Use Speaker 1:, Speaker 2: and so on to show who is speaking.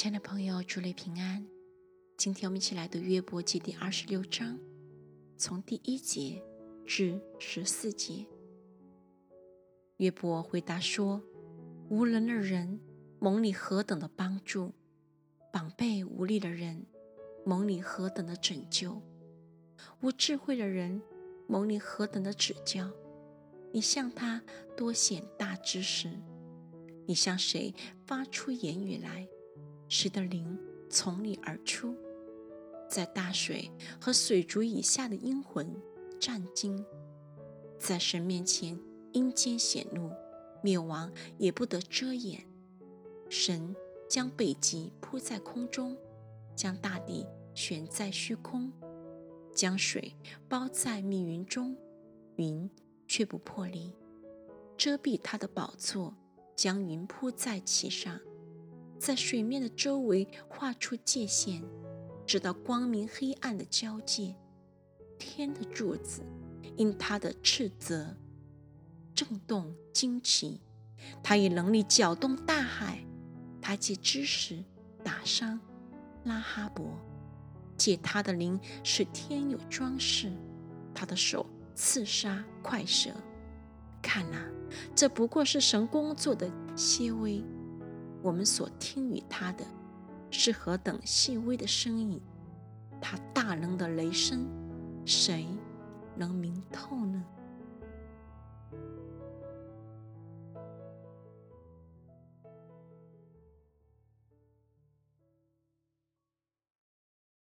Speaker 1: 亲爱的朋友，祝你平安。今天我们一起来读约伯记第二十六章，从第一节至十四节。约伯回答说：“无能的人蒙你何等的帮助，膀背无力的人蒙你何等的拯救，无智慧的人蒙你何等的指教。你向他多显大知识，你向谁发出言语来？”使得灵从你而出，在大水和水族以下的阴魂战惊，在神面前阴间显露，灭亡也不得遮掩。神将北极铺在空中，将大地悬在虚空，将水包在密云中，云却不破裂，遮蔽他的宝座，将云铺在其上。在水面的周围画出界限，直到光明黑暗的交界。天的柱子因他的斥责震动惊奇，他以能力搅动大海，他借知识打伤拉哈伯，借他的灵使天有装饰，他的手刺杀快蛇。看啊，这不过是神工作的些微。我们所听与他的是何等细微的声音？他大能的雷声，谁能明透呢？